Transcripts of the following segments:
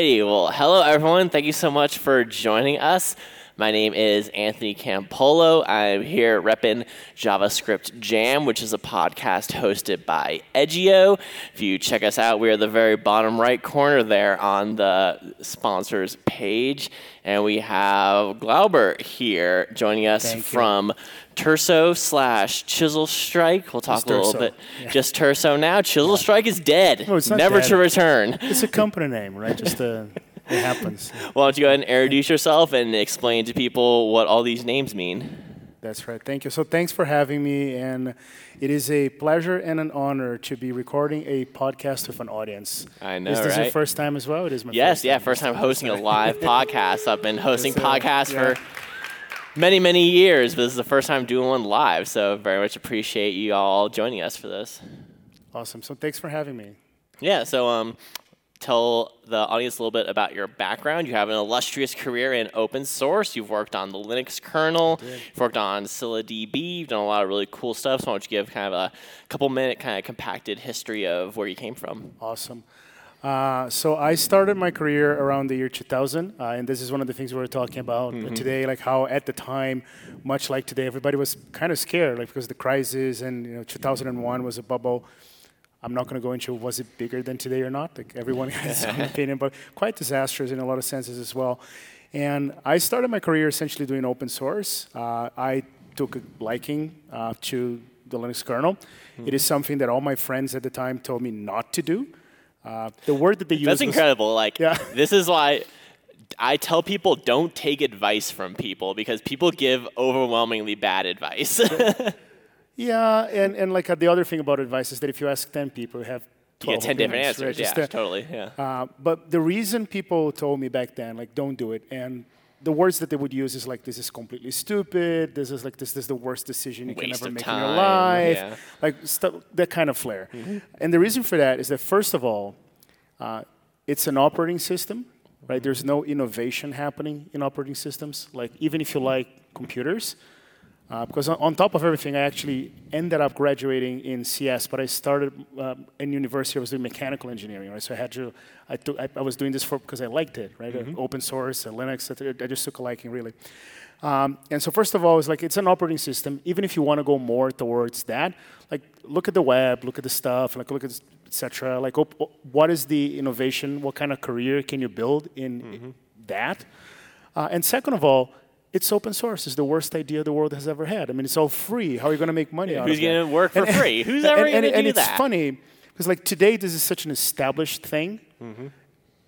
righty. Well, hello, everyone. Thank you so much for joining us. My name is Anthony Campolo. I'm here repping JavaScript Jam, which is a podcast hosted by Edgio. If you check us out, we are the very bottom right corner there on the sponsors page. And we have Glauber here joining us Thank you. from Turso slash Chisel Strike. We'll talk Just a little Turso. bit. Yeah. Just Turso now. Chisel Strike is dead. No, it's not Never dead. to return. It's a company name, right? Just uh, it happens. Why don't you go ahead and introduce yourself and explain to people what all these names mean? That's right. Thank you. So thanks for having me, and it is a pleasure and an honor to be recording a podcast with an audience. I know, Is this your first time as well? It is my Yes, first yeah, time. first time hosting a live podcast. I've been hosting Yes, podcasts Yeah. for many, many years, but this is the first time doing one live. So very much appreciate you all joining us for this. Awesome. So thanks for having me. Yeah, so um, tell the audience a little bit about your background. You have an illustrious career in open source. You've worked on the Linux kernel. You've worked on ScyllaDB. You've done a lot of really cool stuff. So why don't you give kind of a couple minute kind of compacted history of where you came from? Awesome. Uh, so I started my career around the year 2000, uh, and this is one of the things we were talking about today, like how at the time, much like today, everybody was kind of scared, like because the crisis and you know 2001 was a bubble. I'm not going to go into was it bigger than today or not. Like everyone has own opinion, but quite disastrous in a lot of senses as well. And I started my career essentially doing open source. Uh, I took a liking uh, to the Linux kernel. It is something that all my friends at the time told me not to do. Uh, the word that they use That's incredible. Like, Yeah. this is why I tell people don't take advice from people because people give overwhelmingly bad advice. Yeah, and, and like uh, the other thing about advice is that if you ask 10 people, you have 12 get 10 different right? answers. Yeah, Just, uh, totally. Yeah. Uh, but the reason people told me back then, like, don't do it, and the words that they would use is like, this is completely stupid. This is like, this, this is the worst decision you Waste can ever make time, in your life. yeah. Like stuff, that kind of flair. Mm-hmm. And the reason for that is that first of all, uh, it's an operating system, right? There's no innovation happening in operating systems. Like even if you like computers, uh, because on, on top of everything, I actually ended up graduating in CS, but I started um, in university. I was doing mechanical engineering, right? So I had to, I, took, I, I was doing this for because I liked it, right? Uh, Open source, uh, Linux. I, I just took a liking, really. Um, and so first of all, it's like it's an operating system. Even if you want to go more towards that, like look at the web, look at the stuff, like look at etc. Like op- op- what is the innovation? What kind of career can you build in that? Uh, and second of all, it's open source. It's the worst idea the world has ever had. I mean, it's all free. How are you going to make money out Who's of that? going to work for free? Who's ever and, going and, to and it's that? funny because like today this is such an established thing. Mm-hmm.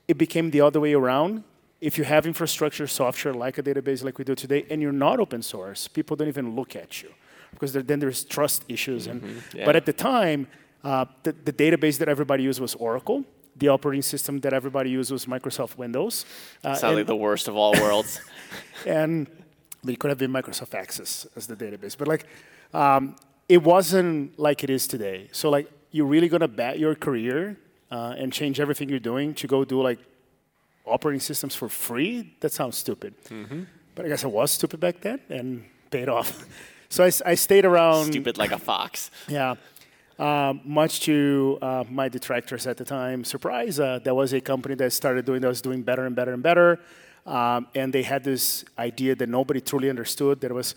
It became the other way around. If you have infrastructure software like a database like we do today, and you're not open source, people don't even look at you because then there's trust issues. Mm-hmm. yeah. but at the time, uh, the, the database that everybody used was Oracle. The operating system that everybody used was Microsoft Windows. Uh, Sounds like the worst of all worlds. and it could have been Microsoft Access as the database. But like, um, it wasn't like it is today. So like, you're really gonna bet your career uh, and change everything you're doing to go do like operating systems for free? That sounds stupid. But I guess I was stupid back then and paid off. so I stayed around. Stupid like a fox. Yeah. Um, much to uh, my detractors at the time, surprise, uh, there was a company that started doing that was doing better and better and better. Um, and they had this idea that nobody truly understood that it was,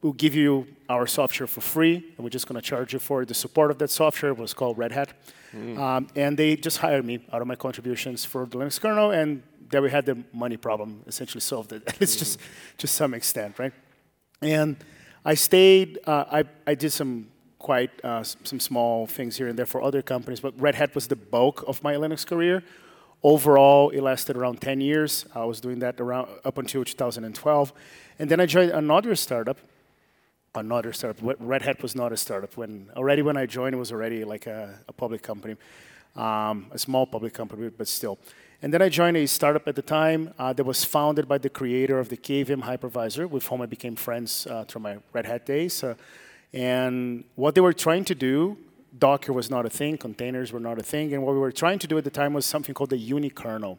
we'll give you our software for free, and we're just going to charge you for the support of that software. It was called Red Hat. Um, and they just hired me out of my contributions for the Linux kernel, and there we had the money problem essentially solved it, at least just to some extent, right? And I stayed, uh, I, I did some quite uh, some small things here and there for other companies, but Red Hat was the bulk of my Linux career. Overall, it lasted around 10 years. I was doing that around up until 2012. And then I joined another startup. Another startup. Red Hat was not a startup. When already when I joined, it was already like a, a public company, um, a small public company, but still. And then I joined a startup at the time uh, that was founded by the creator of the KVM hypervisor, with whom I became friends uh, through my Red Hat days. Uh, and what they were trying to do, Docker was not a thing, containers were not a thing, and what we were trying to do at the time was something called the unikernel.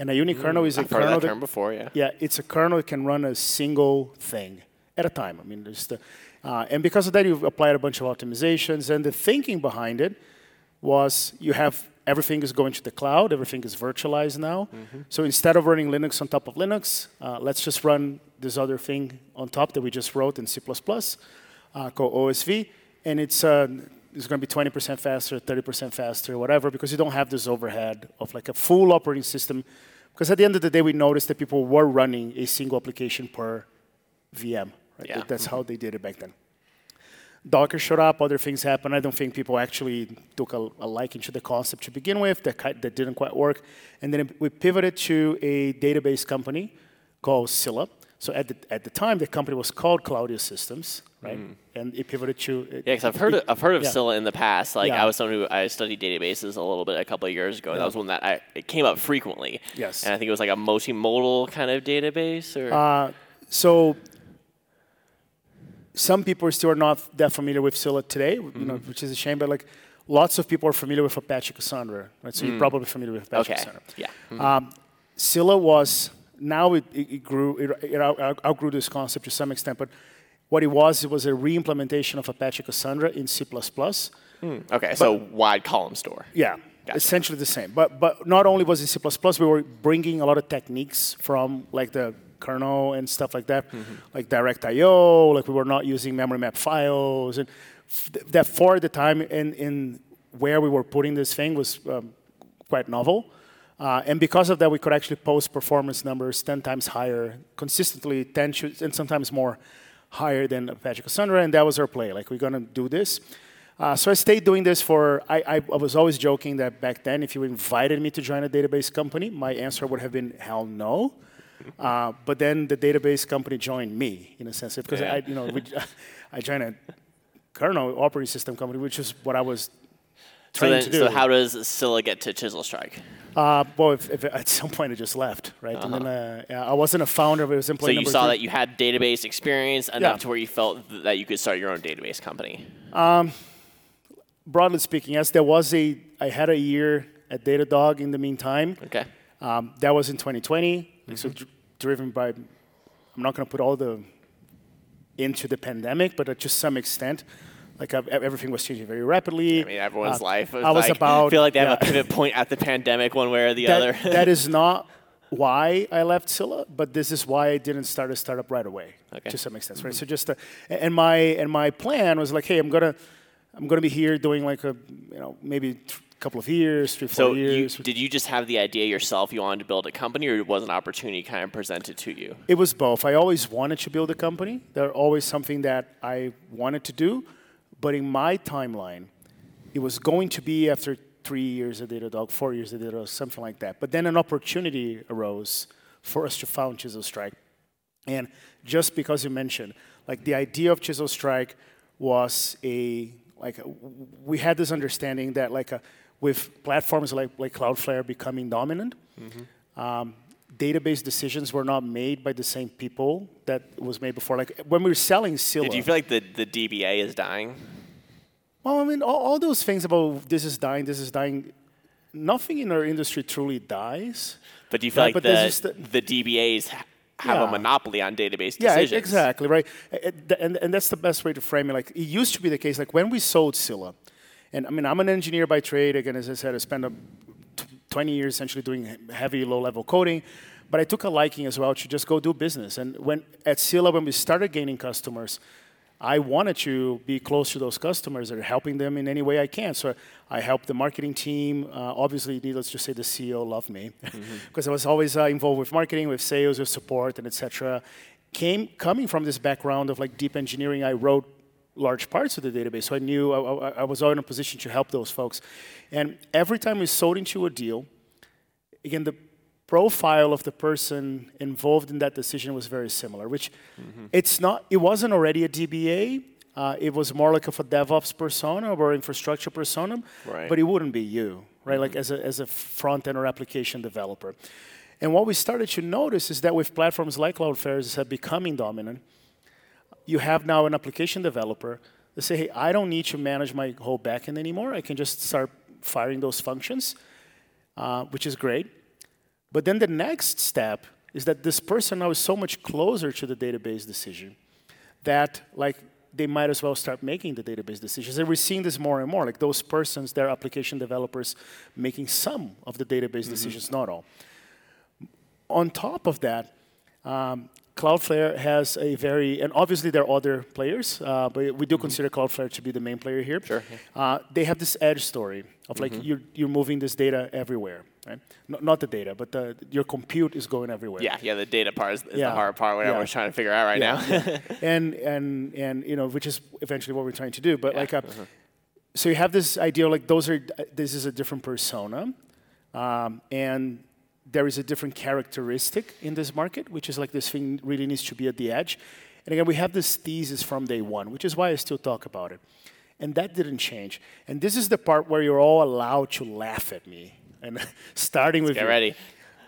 And a unikernel is a I've kernel of that term before, yeah. yeah, it's a kernel that can run a single thing at a time. I mean, there's the, uh, and because of that, you've applied a bunch of optimizations, and the thinking behind it was you have everything is going to the cloud. Everything is virtualized now. So instead of running Linux on top of Linux, uh, let's just run this other thing on top that we just wrote in C++, uh, called OSV, and it's uh, it's going to be 20% faster, 30% faster, whatever, because you don't have this overhead of like a full operating system. Because at the end of the day, we noticed that people were running a single application per VM. Right? Yeah. That's how they did it back then. Docker showed up, other things happened. I don't think people actually took a, a liking to the concept to begin with. That, that didn't quite work. And then we pivoted to a database company called Scylla. So at the, at the time, the company was called Cloudius Systems, right? And it pivoted to. Yeah, because I've heard of, I've heard of Yeah. Scylla in the past. Like Yeah. I was someone who I studied databases a little bit a couple of years ago. and That was one that I it came up frequently. Yes. And I think it was like a multimodal kind of database or Uh, so some people still are not that familiar with Scylla today, you know, Mm-hmm. which is a shame. But like, lots of people are familiar with Apache Cassandra, right? So you're probably familiar with Apache Mm. okay. Cassandra. Yeah. Um, Scylla was now it, it, it grew it, it outgrew this concept to some extent, but what it was it was a re-implementation of Apache Cassandra in C++. Okay. So wide column store. Yeah, Gotcha. essentially the same. But but not only was it C++, we were bringing a lot of techniques from like the kernel and stuff like that, Mm-hmm. like direct I/O. Like we were not using memory map files, and f- that for the time in in where we were putting this thing was um, quite novel. Uh, and because of that, we could actually post performance numbers 10 times higher, consistently 10 to, and sometimes more higher than Apache Cassandra, and that was our play. Like, we're gonna do this. Uh, so I stayed doing this for, I, I, I was always joking that back then, if you invited me to join a database company, my answer would have been hell no. Uh, but then the database company joined me, in a sense, because Yeah. I, you know, we, I joined a kernel operating system company, which is what I was So then, to do. so how does Scylla get to Chisel Strike? Uh, well, if, if at some point it just left, right? And then uh, yeah, I wasn't a founder, but it was employee. So you saw three. that you had database experience enough Yeah. to where you felt th- that you could start your own database company. Broadly speaking, yes, there was a. I had a year at Datadog in the meantime. Okay. Um, that was in 2020. Mm-hmm. So dr- driven by, I'm not going to put all the into the pandemic, but uh, to some extent, like uh, everything was changing very rapidly. I mean, everyone's Uh, life. Was I was like, about. feel like they have a pivot point at the pandemic, one way or the that, other. that is not why I left Scylla, but this is why I didn't start a startup right away. Okay. To some extent, right? So just uh, and my and my plan was like, hey, I'm gonna I'm gonna be here doing like a you know maybe a couple of years, three four so you, years. did you just have the idea yourself you wanted to build a company, or was an opportunity kind of presented to you? It was both. I always wanted to build a company. They're always something that I wanted to do, but in my timeline, it was going to be after three years at Datadog, four years at Datadog, something like that. But then an opportunity arose for us to found Chisel Strike. And just because you mentioned, like the idea of Chisel Strike was a like we had this understanding that like a, with platforms like like Cloudflare becoming dominant, um, database decisions were not made by the same people that was made before. Like when we were selling Scylla. Did you feel like the, the DBA is dying? Well, I mean, all, all those things about this is dying, this is dying. Nothing in our industry truly dies. But do you feel Right, like the, just the DBAs have Yeah. a monopoly on database Yeah, decisions? exactly, right. And, and that's the best way to frame it. Like, it used to be the case, like when we sold Scylla, and I mean, I'm an engineer by trade. Again, as I said, I spent a 20 years essentially doing heavy low-level coding, but I took a liking as well to just go do business. And when at Scylla, when we started gaining customers, I wanted to be close to those customers and helping them in any way I can. So I helped the marketing team. Uh, obviously, needless to say, the CEO loved me because I was always uh, involved with marketing, with sales, with support, and etc. Came coming from this background of like deep engineering, I wrote large parts of the database, so I knew I, I, I was all in a position to help those folks. And every time we sold into a deal, again, the profile of the person involved in that decision was very similar, which it's not, it wasn't already a DBA. Uh, it was more like of a DevOps persona or infrastructure persona, Right. but it wouldn't be you, right? Like as a, as a front end or application developer. And what we started to notice is that with platforms like Cloudflare is becoming dominant, you have now an application developer that say, hey, I don't need to manage my whole backend anymore. I can just start firing those functions, uh, which is great. But then the next step is that this person now is so much closer to the database decision that like they might as well start making the database decisions. And we're seeing this more and more, like those persons, they're application developers making some of the database decisions, not all. On top of that, um, Cloudflare has a very, and obviously there are other players, uh, but we do consider Cloudflare to be the main player here. Sure, Uh, they have this edge story of like you're, you're moving this data everywhere, right? Not, not the data, but the, your compute is going everywhere. Yeah, yeah. The data part is, is Yeah. the hard part. What Yeah. everyone's trying to figure out right now. and and and you know, which is eventually what we're trying to do. But like, uh, uh-huh. so you have this idea like those are this is a different persona, um, and there is a different characteristic in this market, which is like this thing really needs to be at the edge. And again, we have this thesis from day one, which is why I still talk about it. And that didn't change. And this is the part where you're all allowed to laugh at me. And starting with Get you ready.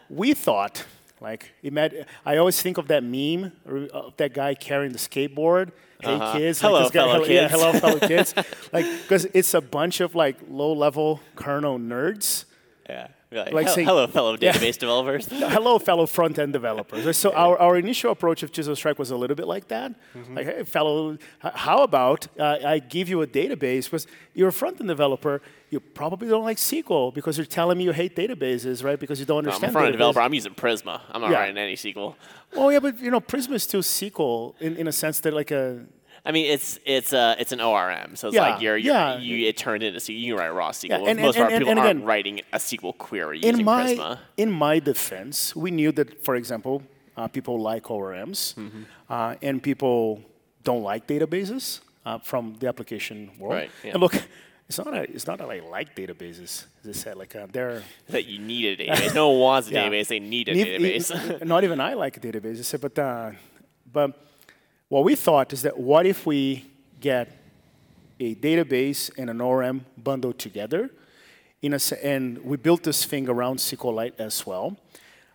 we thought, like, imagine, I always think of that meme of that guy carrying the skateboard. Hey Uh-huh. kids, Hello, like guy, fellow hello, yeah, kids. hello fellow kids. like, because it's a bunch of like low-level kernel nerds. Yeah. Like, Like "Hel- saying- hello, fellow Yeah. database developers. hello, fellow front-end developers. So our, our initial approach of Chisel Strike was a little bit like that. Mm-hmm. Like, hey, fellow, how about uh, I give you a database because you're a front-end developer. You probably don't like SQL because you're telling me you hate databases, right? Because you don't understand. I'm a front end developer. I'm using Prisma. I'm not Yeah. writing any SQL. Oh yeah, but you know, Prisma is still SQL in, in a sense that like a I mean, it's it's uh it's an ORM, so it's Yeah, like you're, you're yeah. you it turned into SQL. You can write raw SQL. Yeah, and- Most and- of our and- people aren't again, writing a SQL query in using my Prisma. in my defense, we knew that, for example, uh, people like ORMs, Mm-hmm. uh, and people don't like databases uh, from the application world. Right. And look, it's not a, it's not that I like databases. As I said, like uh, they're That you need a database. no one wants a Yeah. database. They need a database. e- not even I like databases. I said, but uh, but what we thought is that what if we get a database and an ORM bundled together, a, and we built this thing around SQLite as well,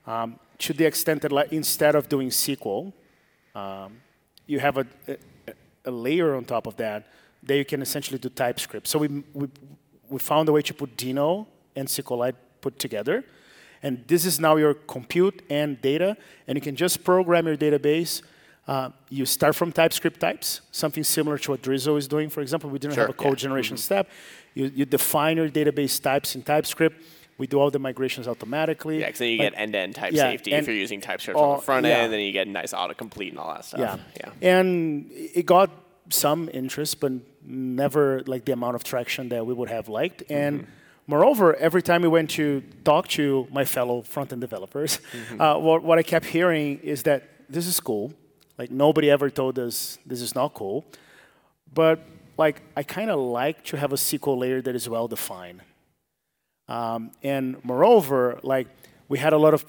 um, to the extent that like, instead of doing SQL, um, you have a, a, a layer on top of that that you can essentially do TypeScript. So we, we, we found a way to put Deno and SQLite put together. And this is now your compute and data, and you can just program your database. Uh, you start from TypeScript types, something similar to what Drizzle is doing. For example, we didn't Sure, have a code yeah. Mm-hmm. generation step. You, you define your database types in TypeScript. We do all the migrations automatically. yeah, because then you get end-to-end type yeah, safety if you're using TypeScript Oh, on the front yeah. end. Then you get nice autocomplete and all that stuff. Yeah. yeah. And it got some interest, but never like the amount of traction that we would have liked. And moreover, every time we went to talk to my fellow front-end developers, uh, what, what I kept hearing is that this is cool. Like nobody ever told us this is not cool. But like I kind of like to have a SQL layer that is well defined. Um, and moreover, like we had a lot of,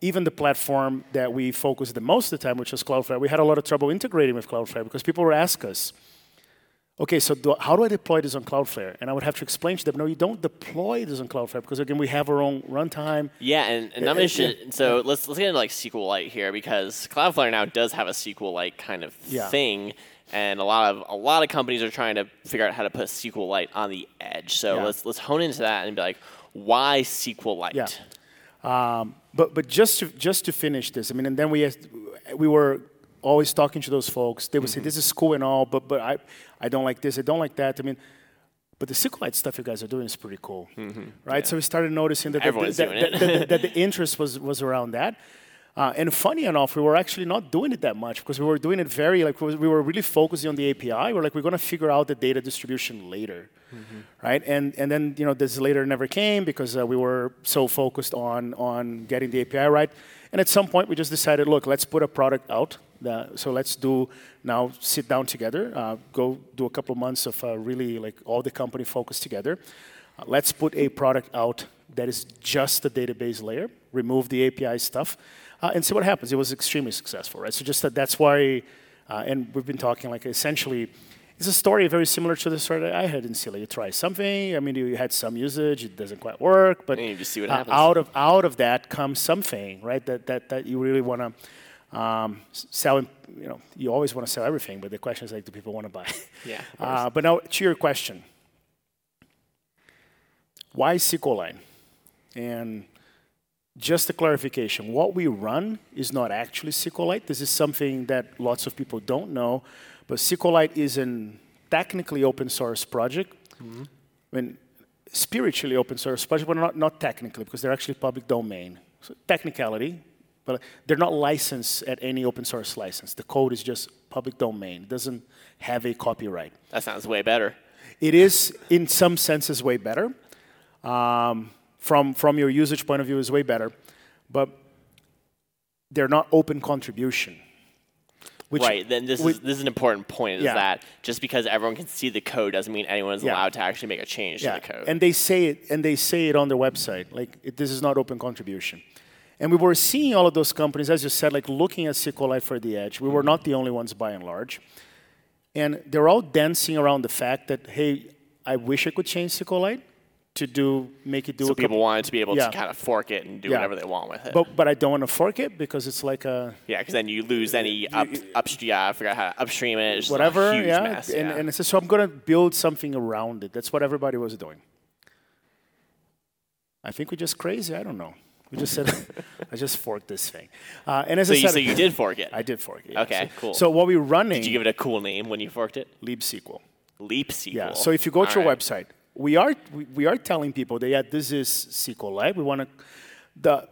even the platform that we focused the most of the time, which was Cloudflare, we had a lot of trouble integrating with Cloudflare because people were asking us, okay, so do, how do I deploy this on Cloudflare? And I would have to explain to them, no, you don't deploy this on Cloudflare because again, we have our own runtime. Yeah, and, and I'm Uh, interested. So let's let's get into like SQLite here because Cloudflare now does have a SQLite kind of Yeah. thing, and a lot of a lot of companies are trying to figure out how to put SQLite on the edge. So Yeah. let's let's hone into that and be like, why SQLite? Yeah. Um, but but just to just to finish this, I mean, and then we asked- we were always talking to those folks. They would Mm-hmm. say, "This is cool and all, but but I I don't like this. I don't like that." I mean. But the SQLite stuff you guys are doing is pretty cool, right? So we started noticing that the, Mm-hmm. That, that- that- that the interest was was around that. Uh, and funny enough, we were actually not doing it that much because we were doing it very like we were really focusing on the API. We're like we're going to figure out the data distribution later, right? And and then you know this later never came because uh, we were so focused on on getting the API right. And at some point, we just decided, look, let's put a product out. That, so let's do now sit down together, uh, go do a couple of months of uh, really like all the company focus together. Uh, let's put a product out that is just the database layer, remove the API stuff, uh, and see what happens. It was extremely successful, right? So just that that's why, uh, and we've been talking like essentially, it's a story very similar to the story that I had in Scylla. You try something, I mean, you had some usage, it doesn't quite work, but you just see what uh, happens. out of out of that comes something, right? That that that you really want to. Um, s- sell, you know, you always want to sell everything, but the question is like, do people want to buy? Yeah. Uh, but now to your question, why SQLite? And just a clarification. What we run is not actually SQLite. This is something that lots of people don't know. But SQLite is a technically open source project. Mm-hmm. I mean, spiritually open source project, but not, not technically, because they're actually public domain. So technicality, but they're not licensed at any open source license. The code is just public domain. It doesn't have a copyright. That sounds way better. It is, in some senses, way better. Um, from, from your usage point of view, is way better. But they're not open contribution. Which, right. Then this which, is this is an important point. Is yeah. that just because everyone can see the code doesn't mean anyone is yeah. allowed to actually make a change yeah. to the code. And they say it, and they say it on their website. Like it, this is not open contribution. And we were seeing all of those companies, as you said, like looking at SQLite for the edge. We were not the only ones by and large. And they're all dancing around the fact that, hey, I wish I could change SQLite to do make it do. So people wanted to be able yeah. to kind of fork it and do yeah. whatever they want with it. But but I don't want to fork it because it's like a. Yeah, because then you lose any up upstream. Yeah, I forgot how to upstream it. It's whatever. yeah. Mess, and, yeah. and so I'm gonna build something around it. That's what everybody was doing. I think we're just crazy. I don't know. We just said, I just forked this thing. Uh, and as so I said, you, so you did fork it. I did fork it. Yeah. Okay, so, cool. So what we're running. Did you give it a cool name when you forked it? libSQL. Leap SQL. Yeah. So if you go to All our right. website, we are we, we, are telling people that yeah, this is SQLite. We want to the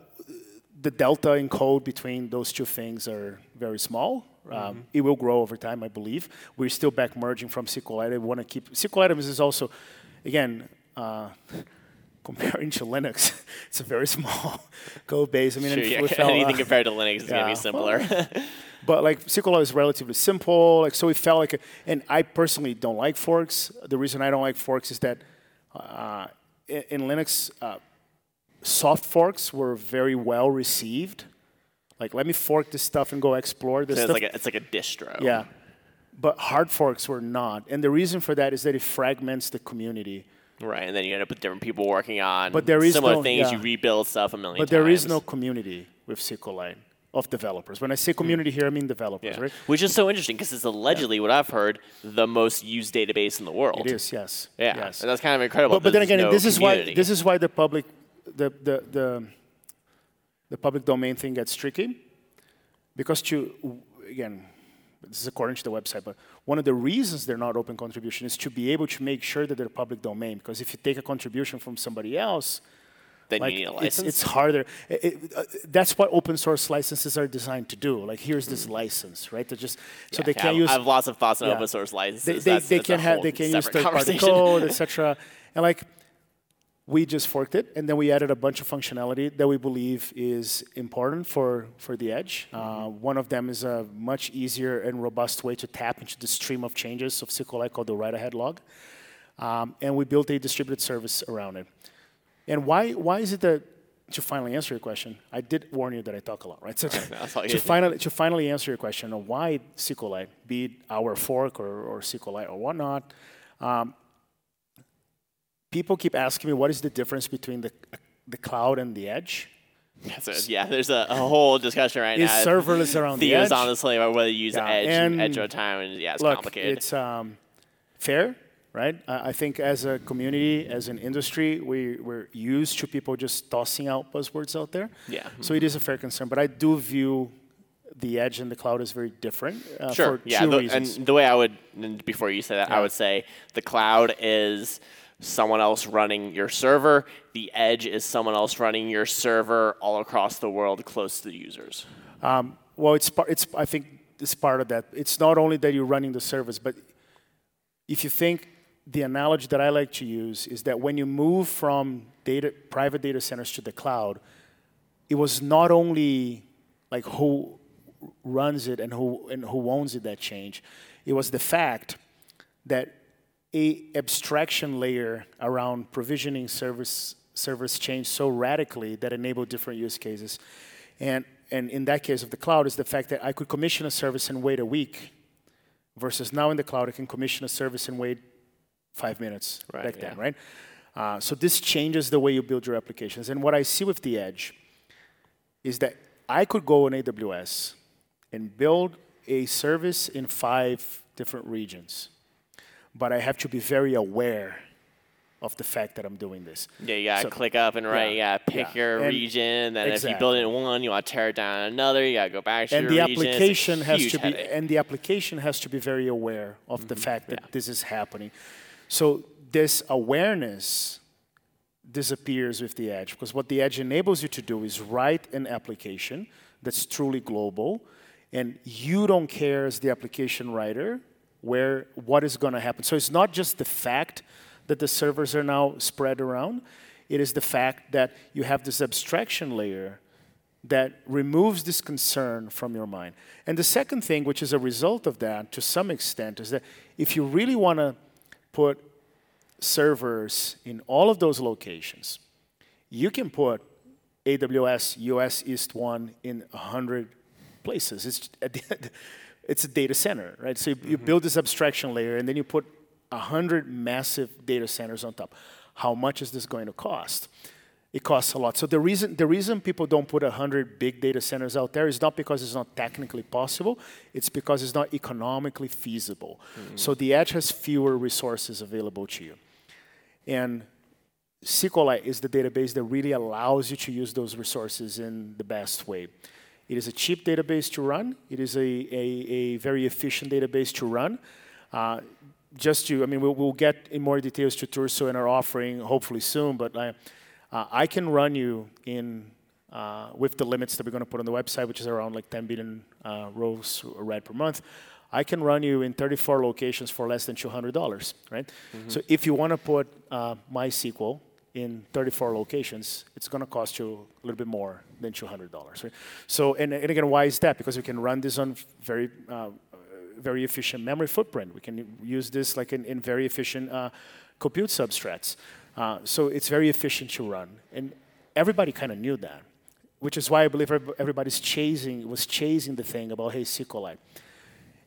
the delta in code between those two things are very small. Um, mm-hmm. It will grow over time, I believe. We're still back merging from SQLite. We want to keep SQLite is also, again. Uh, comparing to Linux, it's a very small code base. I mean, sure, yeah. without, anything uh, compared to Linux is yeah. going to be simpler. but like SQL is relatively simple. Like so, it felt like, a, and I personally don't like forks. The reason I don't like forks is that uh, in, in, Linux, uh, soft forks were very well received. Like, let me fork this stuff and go explore this so it's Like a, it's like a distro. Yeah. But hard forks were not. And the reason for that is that it fragments the community. Right, and then you end up with different people working on but there is similar no, things. Yeah. You rebuild stuff a million but times. But there is no community with SQLite of developers. When I say hmm. community here, I mean developers, yeah. right? Which is so interesting because it's allegedly yeah. what I've heard the most used database in the world. It is, yes. Yeah, yes. and that's kind of incredible. But, but then again, no this is community. why this is why the public, the the the, the public domain thing gets tricky, because to again. This is according to the website, but one of the reasons they're not open contribution is to be able to make sure that they're public domain. Because if you take a contribution from somebody else, then like, you need a license. It's, it's harder. It, it, uh, that's what open source licenses are designed to do. Like here's this mm. license, right? To just so yeah, they can't use. I have lots of thoughts on yeah. open source licenses. They, they, that's, they can have they can use third party code, etc. And like we just forked it, and then we added a bunch of functionality that we believe is important for for the edge. Uh, mm-hmm. Uh, one of them is a much easier and robust way to tap into the stream of changes of SQLite called the write ahead log. Um, and we built a distributed service around it. And why, why is it that, to finally answer your question, I did warn you that I talk a lot, right? So to, to finally, to finally answer your question of why SQLite, be it our fork or, or SQLite or whatnot, um, people keep asking me what is the difference between the, the cloud and the edge. So, yeah, there's a, a, whole discussion right is now. Is serverless around the edge? honestly about whether you use yeah. edge and, and edge over time, and yeah, it's look, complicated. It's um, fair right? I think as a community, as an industry, we, we're used to people just tossing out buzzwords out there. Yeah. So it is a fair concern, but I do view the edge and the cloud as very different. Uh, sure. yeah. The, and the way I would, before you say that, yeah. I would say the cloud is someone else running your server. The edge is someone else running your server all across the world, close to the users. Um, well, it's. It's I think it's part of that. It's not only that you're running the service, but if you think the analogy that I like to use is that when you move from data, private data centers to the cloud, it was not only like who runs it and who, and who owns it that change. It was the fact that a abstraction layer around provisioning service service changed so radically that enabled different use cases. And, and in that case of the cloud is the fact that I could commission a service and wait a week versus now in the cloud I can commission a service and wait five minutes right, back yeah. then, right? Uh, so this changes the way you build your applications. And what I see with the edge is that I could go on AWS and build a service in five different regions, but I have to be very aware of the fact that I'm doing this. Yeah, you gotta So- click up and right. yeah, You gotta pick yeah. your And- region. Then if you build it in one, you want to tear it down in another. You gotta go back to and your the region. Application has to be headache. and the application has to be very aware of Mm-hmm. the fact that this is happening so this awareness disappears with the edge because what the edge enables you to do is write an application that's truly global and you don't care as the application writer where what is going to happen so it's not just the fact that the servers are now spread around it is the fact that you have this abstraction layer that removes this concern from your mind. And the second thing, which is a result of that to some extent, is that if you really want to put servers in all of those locations, you can put AWS US East 1 in 100 places. It's, it's a data center, right? So you, you mm-hmm. build this abstraction layer and then you put 100 massive data centers on top. How much is this going to cost? It costs a lot. So the reason the reason people don't put 100 big data centers out there is not because it's not technically possible, it's because it's not economically feasible. Mm-hmm. So the edge has fewer resources available to you. And SQLite is the database that really allows you to use those resources in the best way. It is a cheap database to run. It is a, a, a very efficient database to run. Uh, just to, I mean, we'll, we'll get in more details to Turso and our offering hopefully soon, but I, uh, I can run you in uh, with the limits that we're going to put on the website, which is around like 10 billion uh, rows read per month. I can run you in 34 locations for less than $200, right? So if you want to put uh, MySQL in 34 locations, it's going to cost you a little bit more than $200, right? So, and, and again, why is that? Because we can run this on very, uh, very efficient memory footprint. We can use this like in, in very efficient uh, compute substrates. Uh, so it's very efficient to run, and everybody kind of knew that, which is why I believe everyb- everybody's chasing was chasing the thing about hey SQLite.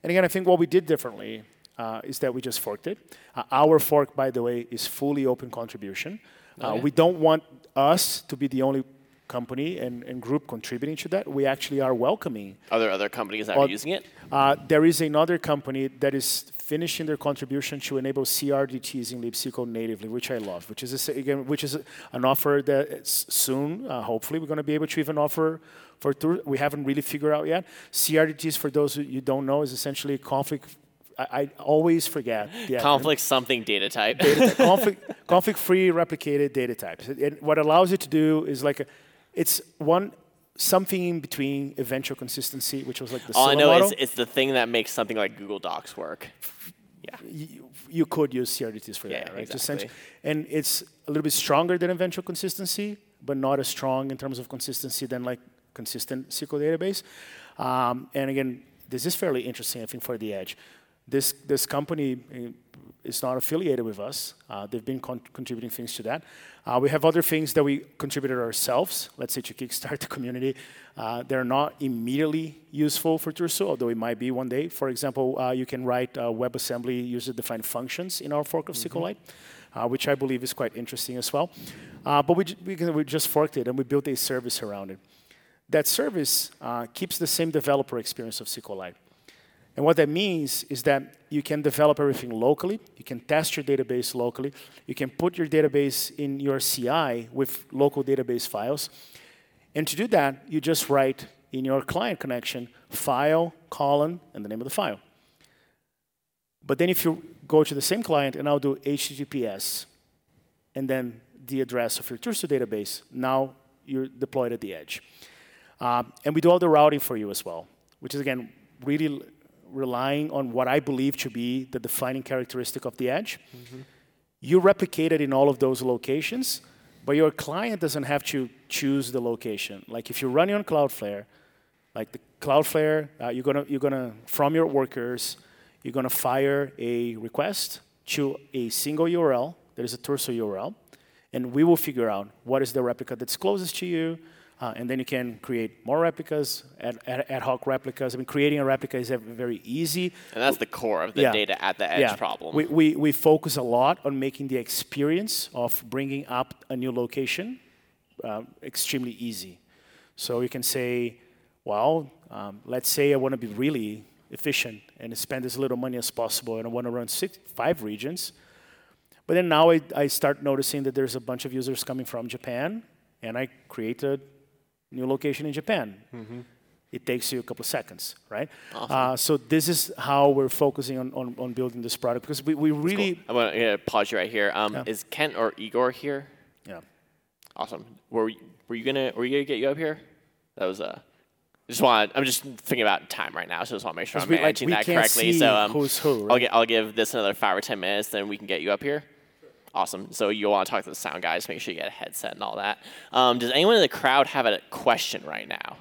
And again, I think what we did differently uh, is that we just forked it. Uh, our fork, by the way, is fully open contribution. Uh, Okay. We don't want us to be the only company and, and group contributing to that. We actually are welcoming Are there other companies that Well, are using it? uh, there is another company that is finishing their contribution to enable CRDTs in libsql natively, which I love. Which is a, again, which is an offer that soon, uh, hopefully, we're going to be able to even offer for. We haven't really figured out yet. CRDTs, for those who you don't know, is essentially conflict. I, I always forget the acronym Conflict something data type. data type, conflict, conflict-free replicated data types. And what allows you to do is like, a, it's one something in between eventual consistency, which was like the All I know model. is it's the thing that makes something like Google Docs work. Yeah. you, you could use CRDTs for Yeah, that, right? Exactly. and it's a little bit stronger than eventual consistency, but not as strong in terms of consistency than like consistent SQL database. Um, and again, this is fairly interesting, I think, for the edge. This this company eh, is not affiliated with us. Uh, they've been con- contributing things to that. Uh, we have other things that we contributed ourselves. Let's say to kickstart the community. Uh, they're not immediately useful for Turso, although it might be one day. For example, uh, you can write uh, WebAssembly user-defined functions in our fork of SQLite, uh, which I believe is quite interesting as well. Uh, but we, j- we, we just forked it and we built a service around it. That service uh, keeps the same developer experience of SQLite. And what that means is that you can develop everything locally, you can test your database locally, you can put your database in your CI with local database files. And to do that, you just write in your client connection file, colon, and the name of the file. But then if you go to the same client and I'll do HTTPS and then the address of your Turso database, now you're deployed at the edge. Um, and we do all the routing for you as well, which is again really relying on what I believe to be the defining characteristic of the edge. You replicate it in all of those locations, but your client doesn't have to choose the location. Like if you're running on Cloudflare, like the Cloudflare, uh, you're gonna you're gonna from your workers, you're gonna fire a request to a single URL that is a Turso URL, and we will figure out what is the replica that's closest to you, uh, and then you can create more replicas, ad, ad, ad hoc replicas. I mean, creating a replica is uh, very easy. And that's the core of the Yeah. data at the edge Yeah. problem. We, we, we focus a lot on making the experience of bringing up a new location um, extremely easy. So you can say, well, um, let's say I want to be really efficient and spend as little money as possible, and I want to run six, five regions. But But then now I, I start noticing that there's a bunch of users coming from Japan, and I create a new location in Japan. It takes you a couple of seconds, right? Uh, so this is how we're focusing on, on, on building this product because we, we really, I'm going to pause you right here. Um, Yeah. Is Kent or Igor here? yeah. Awesome. Were we- were you gonna were you gonna get you up here? That was uh just want I'm just thinking about time right now, so I just want to make sure I'm we, like, managing we that correctly. so um, who's who, I'll get I'll give this another five or ten minutes, then we can get you up here. Awesome. So you want to talk to the sound guys? Make sure you get a headset and all that. Um, does anyone in the crowd have a question right now?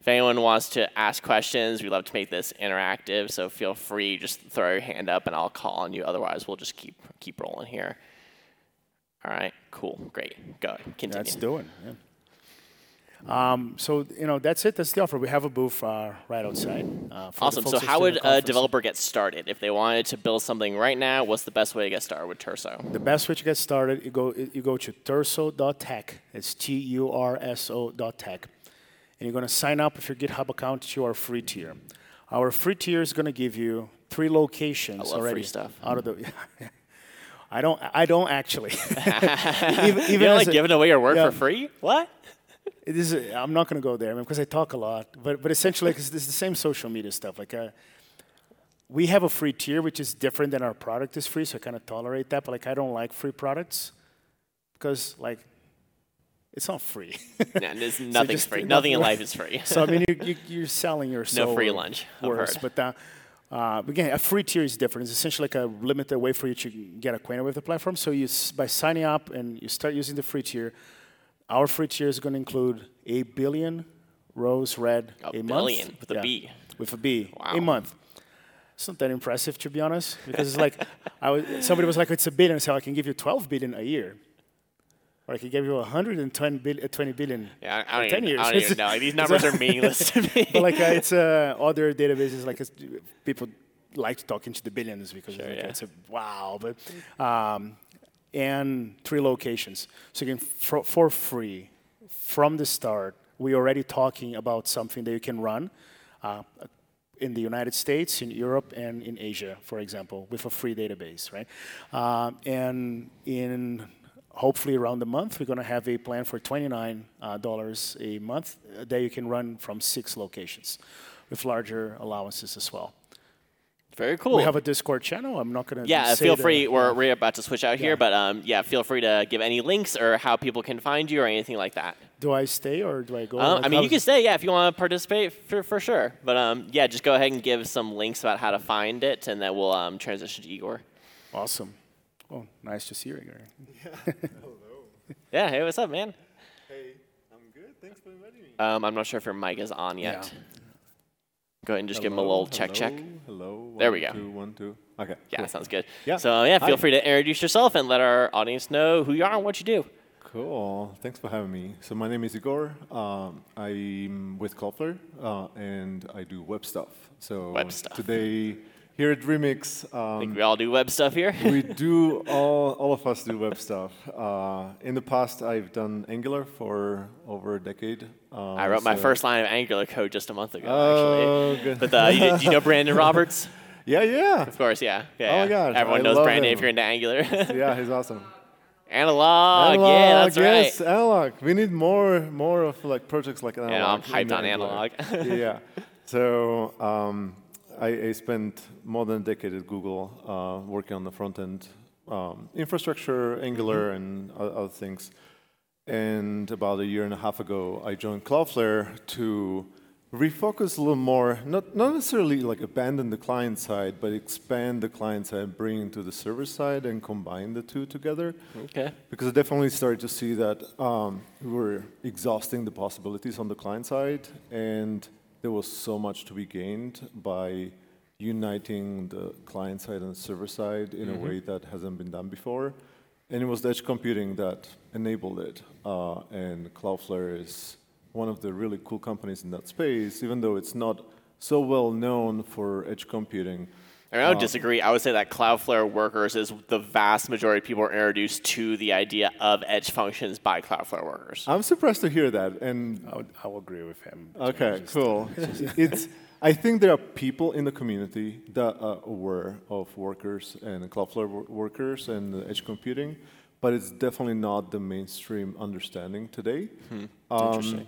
If anyone wants to ask questions, we love to make this interactive. So feel free, just throw your hand up, and I'll call on you. Otherwise, we'll just keep keep rolling here. All right. Cool. Great. Go. Continue. That's doing. Yeah. Um, so you know that's it. That's the offer. We have a booth uh, right outside. Uh, Awesome. So how would a developer get started if they wanted to build something right now? What's the best way to get started with Turso? The best way to get started, you go you go to turso.tech. It's T U R S O dot tech, and you're going to sign up with your GitHub account to our free tier. Our free tier is going to give you three locations I love free already stuff. out of the. I don't. I don't actually. even even You're like a- giving away your work yeah. for free? What? It is. I'm not going to go there man, because I talk a lot. But but essentially, like, it's, it's the same social media stuff. Like, uh, we have a free tier which is different than our product is free, so I kind of tolerate that. But like, I don't like free products because like, it's not free. Nah, there's nothing's just free. Nothing in life is free. so I mean, you, you, you're selling your soul. free or lunch, I've Worse, heard. but uh, uh, again, a free tier is different. It's essentially like a limited way for you to get acquainted with the platform. So you, by signing up and you start using the free tier, our free tier is going to include a billion rows read A a, billion month. with a B. With a B. Wow. A month. It's not that impressive, to be honest, because it's like I was, somebody was like, "It's a billion." So I can give you 12 billion a year, or I can give you 120 billion, uh, 20 billion. Yeah, I don't, 10 even, years. I don't even know. These numbers are meaningless to me. but like uh, it's uh, other databases like it's, people like to talk into the billions because it's, like, yeah. it's a wow but um, and three locations so you can for, for free from the start we're already talking about something that you can run uh, in the United States, in Europe, and in Asia, for example, with a free database, right? Um, and in hopefully around the month, we're going to have a plan for $29 uh, a month uh, that you can run from six locations with larger allowances as well. Very cool. We have a Discord channel. I'm not going to yeah, say feel the- free. We're, we're about to switch out here, but um, yeah, feel free to give any links or how people can find you or anything like that. Do I stay or do I go? Um, Like, I mean, you can stay, yeah, if you want to participate for, for sure. But um, yeah, just go ahead and give some links about how to find it, and then we'll um, transition to Igor. Awesome. Oh, nice to see you Igor. Yeah, Hello. Yeah, hey, what's up, man? Hey, I'm good. Thanks for inviting me. Um, I'm not sure if your mic is on yet. Yeah. Go ahead and just give him a little check check. Hello. There we go. Two, one, two. Okay. Yeah, cool. sounds good. Yeah. So yeah, feel Hi. free to introduce yourself and let our audience know who you are and what you do. Cool. Thanks for having me. So my name is Igor. Um, I'm with Cloudflare, uh, and I do web stuff. So Web stuff. today here at Remix, I think um, we all do web stuff here. we do all all of us do web stuff. Uh, in the past, I've done Angular for over a decade. Um, I wrote my first line of Angular code just a month ago, Oh, actually. good. But uh, you, do you know Brandon Roberts? Yeah, yeah, Of course, yeah. yeah Oh my. God, Everyone I knows Brandon him. if you're into Angular. yeah. He's awesome. analog, analog, yeah, that's yes, right. analog. We need more, more of like projects like analog. Yeah, I'm hyped on analog. yeah. So um, I, I spent more than a decade at Google uh, working on the front end um, infrastructure, Angular, and other things. And about a year and a half ago, I joined Cloudflare to refocus a little more, not, not necessarily like abandon the client side, but expand the client side, bring it to the server side, and combine the two together okay. because I definitely started to see that um, we were exhausting the possibilities on the client side, and there was so much to be gained by uniting the client side and server side in a way that hasn't been done before. And it was edge computing that enabled it. Uh, and Cloudflare is one of the really cool companies in that space, even though it's not so well known for edge computing. I, mean, I would um, disagree. I would say that Cloudflare Workers is the vast majority of people are introduced to the idea of edge functions by Cloudflare Workers. I'm surprised to hear that. And I would, I will agree with him. okay, cool. it's. I think there are people in the community that are aware of workers and Cloudflare workers and edge computing, but it's definitely not the mainstream understanding today. Hmm. Um, Interesting.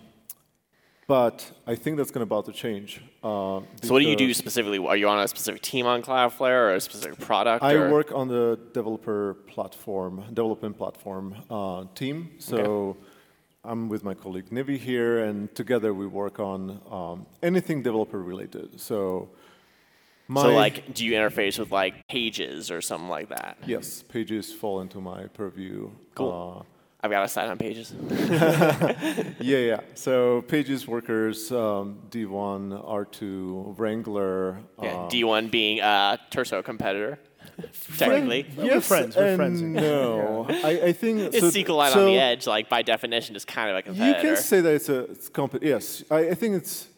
But I think that's going to about to change. Uh, So, what do you do specifically? Are you on a specific team on Cloudflare or a specific product? I or? work on the developer platform, development platform uh, team. So I'm with my colleague Nivi here, and together we work on um, anything developer related. So my So, like, do you interface with like pages or something like that? yes, pages fall into my purview. Cool. Uh, I've got a site on pages. yeah, yeah. So pages workers, um, D1, R2, Wrangler. Yeah, uh, D1 being a Turso competitor, technically. Well, we're friends, we're and friends. No, I, I think It's so, SQLite so on the edge, like by definition, is kind of a competitor. You can say that it's a it's comp- Yes, I, I think it's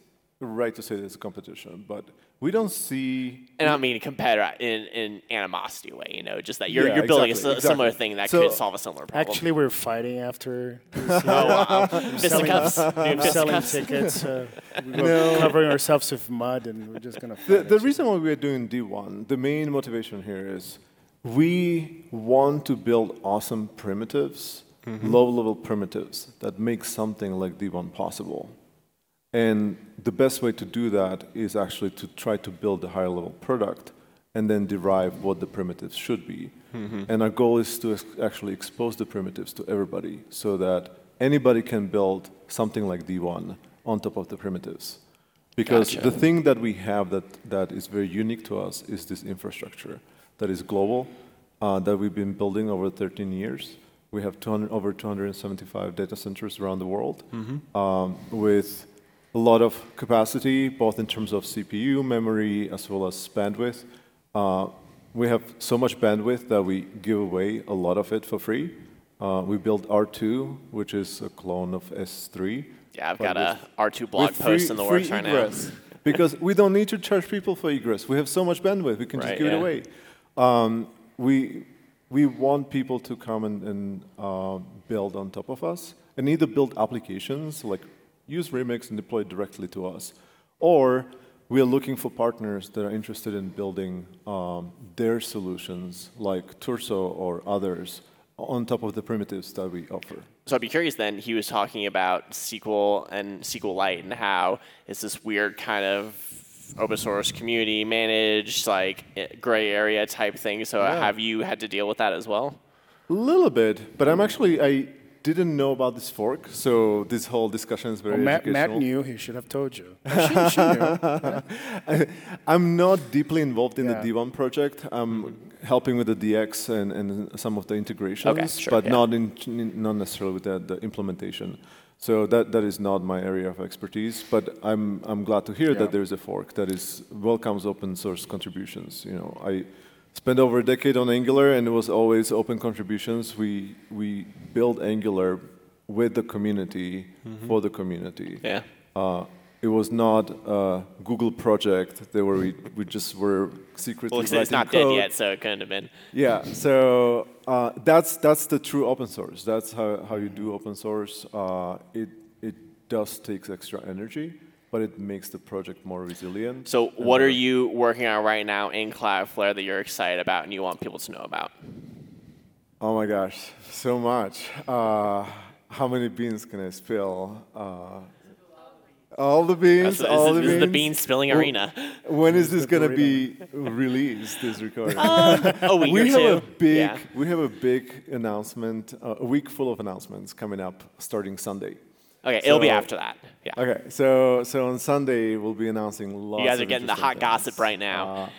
right to say that it's a competition, but we don't see. and I don't mean competitor in in animosity way, you know, just that you're Yeah, you're building exactly, a s- similar exactly. thing that So- could solve a similar problem. Actually, we're fighting after oh wow, fisticuffs, new selling fisticuffs. tickets. Uh, we're covering ourselves with mud, and we're just gonna. The, fight the each reason why we're doing D1, the main motivation here is we want to build awesome primitives, low-level primitives that make something like D1 possible. And the best way to do that is actually to try to build a higher level product and then derive what the primitives should be. And our goal is to ex- actually expose the primitives to everybody so that anybody can build something like D1 on top of the primitives. Because Gotcha. the thing that we have that, that is very unique to us is this infrastructure that is global, uh, that we've been building over 13 years. We have 200, over 275 data centers around the world um, with a lot of capacity, both in terms of CPU, memory, as well as bandwidth. Uh, we have so much bandwidth that we give away a lot of it for free. Uh, we built R2, which is a clone of S3. Yeah, I've got a with- R2 blog post free- in the works right egress. now. because we don't need to charge people for egress. We have so much bandwidth, we can Right, just give yeah. it away. Um, we, we want people to come and, and uh, build on top of us and either build applications, like use Remix and deploy it directly to us, or we are looking for partners that are interested in building um, their solutions, like Turso or others, on top of the primitives that we offer. So I'd be curious then, he was talking about SQL and SQLite and how it's this weird kind of open source community managed, like eh, gray area type thing. So have you had to deal with that as well? A little bit, but I'm actually I didn't know about this fork, so this whole discussion is very Well, Matt, Matt knew. He should have told you. She, she. I'm not deeply involved in Yeah. the D1 project. I'm helping with the DX and, and some of the integrations, sure, but yeah. not in, not necessarily with the, the implementation. So that, that is not my area of expertise, but I'm, I'm glad to hear Yeah. that there is a fork that is welcomes open source contributions. You know, I spent over a decade on Angular, and it was always open contributions. We we build Angular with the community for the community. Yeah. Uh, it was not a Google project. They were we, we just were secretly Well, it's, writing it's not code. dead yet, so it couldn't have been. Yeah, so uh, that's that's the true open source. That's how, how you do open source. Uh, it it does takes extra energy, but it makes the project more resilient. So what are you working on right now in Cloudflare that you're excited about and you want people to know about? Oh my gosh, so much. Uh, how many beans can I spill? Uh, all the beans, That's- all this, the is- this beans. is the bean spilling Well, arena. When is this gonna be released? This recording. a week we or have two. a big Yeah. we have a big announcement uh, a week full of announcements coming up starting sunday Okay, it'll be after that. Yeah. okay so so on sunday we'll be announcing lots You guys are getting the hot gossip right now. Uh,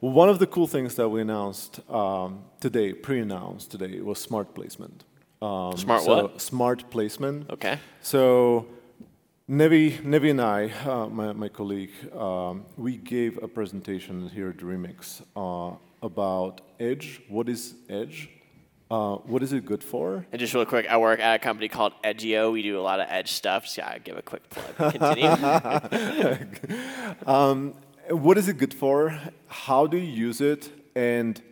one of the cool things that we announced um, today pre-announced today was smart placement um, Smart so what? smart placement Okay. so Nevi, Nevi and I, uh, my, my colleague, um, we gave a presentation here at Remix uh, about Edge. What is Edge? Uh, what is it good for? And just real quick, I work at a company called Edgio. We do a lot of edge stuff. So yeah, I give a quick plug. Continue. what is it good for? How do you use it? And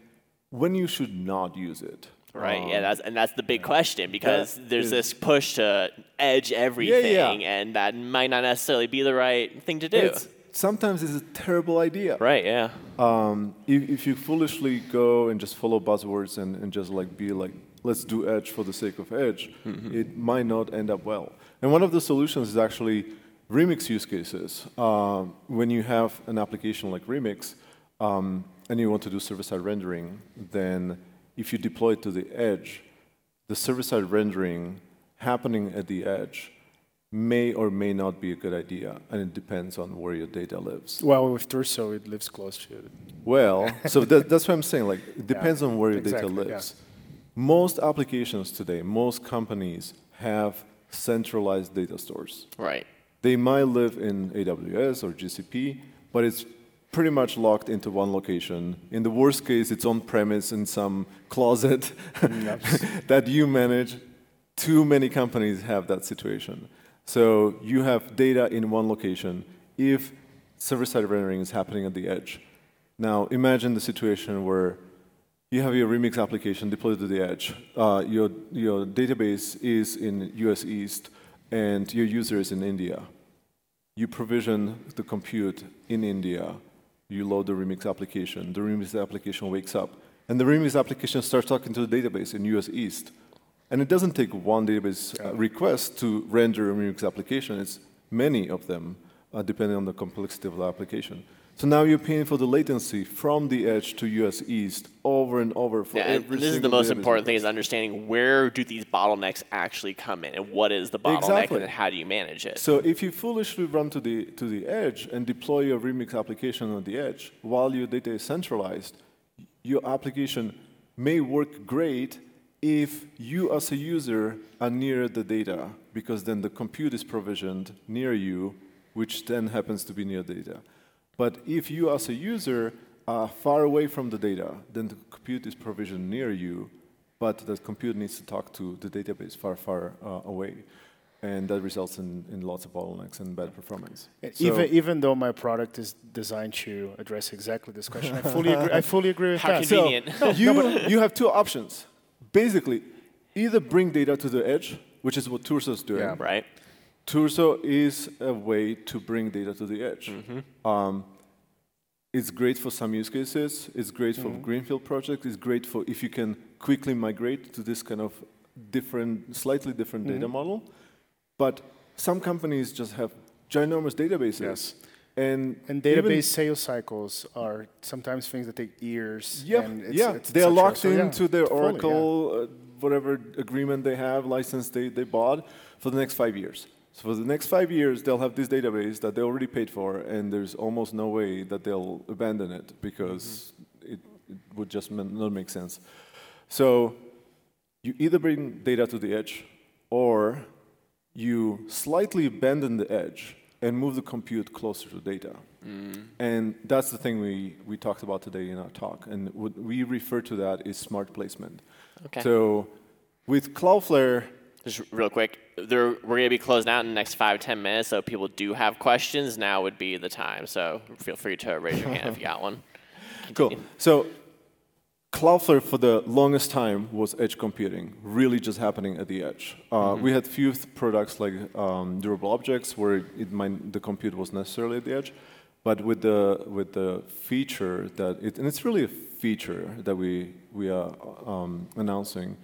when you should not use it? Right. Um, yeah. That's and that's the big question because there's is- this push to edge everything, and that might not necessarily be the right thing to do. It's, sometimes it's a terrible idea. right. Yeah. Um, if, if you foolishly go and just follow buzzwords and, and just like be like, let's do Edge for the sake of Edge, it might not end up well. And one of the solutions is actually remix use cases. Um, when you have an application like Remix um, and you want to do server-side rendering, then if you deploy it to the edge, the server-side rendering happening at the edge may or may not be a good idea, and it depends on where your data lives. Well, with Turso, it lives close to it. Well, so that, that's what I'm saying. Like, it depends on where your data exactly, yeah. lives. Most applications today, most companies have centralized data stores. Right. They might live in AWS or GCP, but it's pretty much locked into one location. In the worst case, it's on premise in some closet mm, that you manage. Too many companies have that situation. So you have data in one location if server-side rendering is happening at the edge. Now imagine the situation where you have your Remix application deployed to the edge. Uh, your, your database is in US East and your user is in India. You provision the compute in India. You load the Remix application. The Remix application wakes up. And the Remix application starts talking to the database in US East. And it doesn't take one database uh, request to render a Remix application. It's many of them, uh, depending on the complexity of the application. So now you're paying for the latency from the edge to US East over and over for Yeah, and every this is the most important thing is understanding where do these bottlenecks actually come in, and what is the bottleneck, Exactly. and how do you manage it? So if you foolishly run to the, to the edge and deploy your Remix application on the edge while your data is centralized, your application may work great if you as a user are near the data, because then the compute is provisioned near you, which then happens to be near data. But if you as a user are far away from the data, then the compute is provisioned near you, but the compute needs to talk to the database far, far uh, away. And that results in, in lots of bottlenecks and bad performance. So- even even though my product is designed to address exactly this question, I fully agree. I fully agree with How that. convenient. you, you have two options. Basically, either bring data to the edge, which is what Turso is doing. Yeah. right. Turso is a way to bring data to the edge. Mm-hmm. Um, it's great for some use cases. It's great for mm-hmm. greenfield projects. It's great for if you can quickly migrate to this kind of different, slightly different data mm-hmm. model. But some companies just have ginormous databases. Yes. And And even- database sales cycles are sometimes things that take years. Yeah, and it's, yeah. it's they are locked So, yeah, into their fully, yeah. Oracle, uh, whatever agreement they have, license they, they bought for the next five years. So for the next five years, they'll have this database that they already paid for, and there's almost no way that they'll abandon it because it, it would just not make sense. So you either bring data to the edge, or you slightly abandon the edge and move the compute closer to data. Mm-hmm. And that's the thing we, we talked about today in our talk. And what we refer to that is smart placement. Okay. So with Cloudflare, Just real quick, there, we're going to be closing out in the next five, ten minutes. So if people do have questions, now would be the time. So feel free to raise your hand if you got one. cool. So Cloudflare for the longest time was edge computing, really just happening at the edge. Uh, We had few products like um, durable objects where it might, the compute was necessarily at the edge, but with the with the feature that it, and it's really a feature that we we are um, announcing.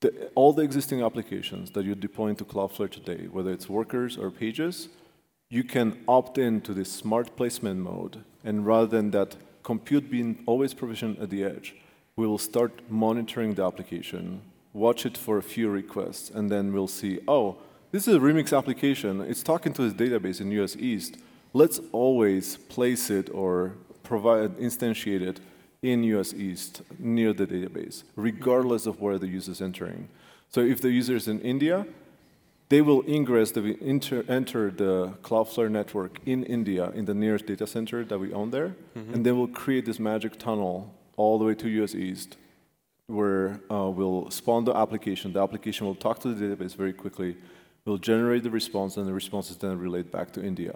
The, all the existing applications that you deploy into to Cloudflare today, whether it's workers or pages, you can opt in to this smart placement mode, and rather than that compute being always provisioned at the edge, we will start monitoring the application, watch it for a few requests, and then we'll see, oh, this is a Remix application. It's talking to its database in US East. Let's always place it or provide instantiate it in US East near the database, regardless of where the user is entering. So if the user is in India, they will ingress, they will enter, enter the Cloudflare network in India, in the nearest data center that we own there, and they will create this magic tunnel all the way to US East, where uh, we'll spawn the application. The application will talk to the database very quickly, will generate the response, and the response is then relayed back to India.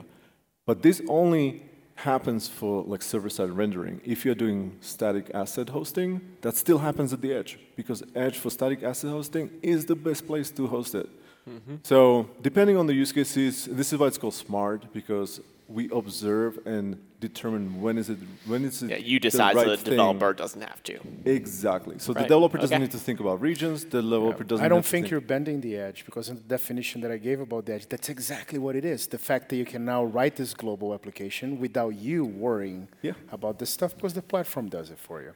But this only happens for like server-side rendering. If you're doing static asset hosting, that still happens at the edge because edge for static asset hosting is the best place to host it. Mm-hmm. So depending on the use cases, this is why it's called smart because we observe and determine when is it when is it Yeah, you the decide right so the thing. developer doesn't have to. Exactly. So the developer doesn't Okay. need to think about regions. The developer doesn't. I don't have to think you're bending the edge because in the definition that I gave about the edge, that's exactly what it is. The fact that you can now write this global application without you worrying Yeah. about this stuff because the platform does it for you.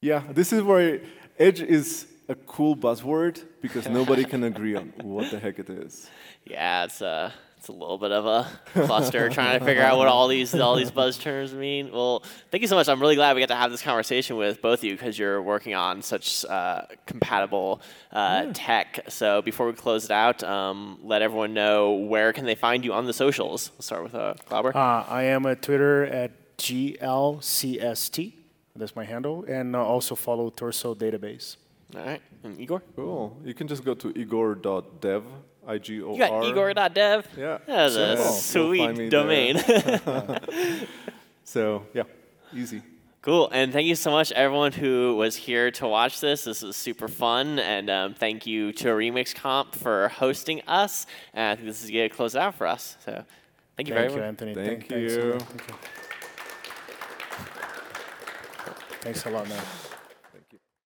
Yeah, this is where edge is a cool buzzword because nobody can agree on what the heck it is. Yeah, it's a it's a little bit of a cluster trying to figure out what all these all these buzz terms mean. Well, thank you so much. I'm really glad we got to have this conversation with both of you because you're working on such uh, compatible uh, tech. So before we close it out, um, let everyone know where can they find you on the socials. We'll start with uh, Glauber. Uh, I am at Twitter at GLCST. That's my handle. And uh, also follow Turso Database. All right, and Igor. Cool. You can just go to igor.dev, I G O R. You got igor.dev. Yeah. That's a Simple. You'll sweet domain. So yeah, easy. Cool, and thank you so much, everyone who was here to watch this. This was super fun, and um, thank you to Remix Conf for hosting us. And I think this is going to close out for us. So, thank you Thank very you, much. Anthony. Thank thanks a you. lot. Thank you. Thanks a lot, man.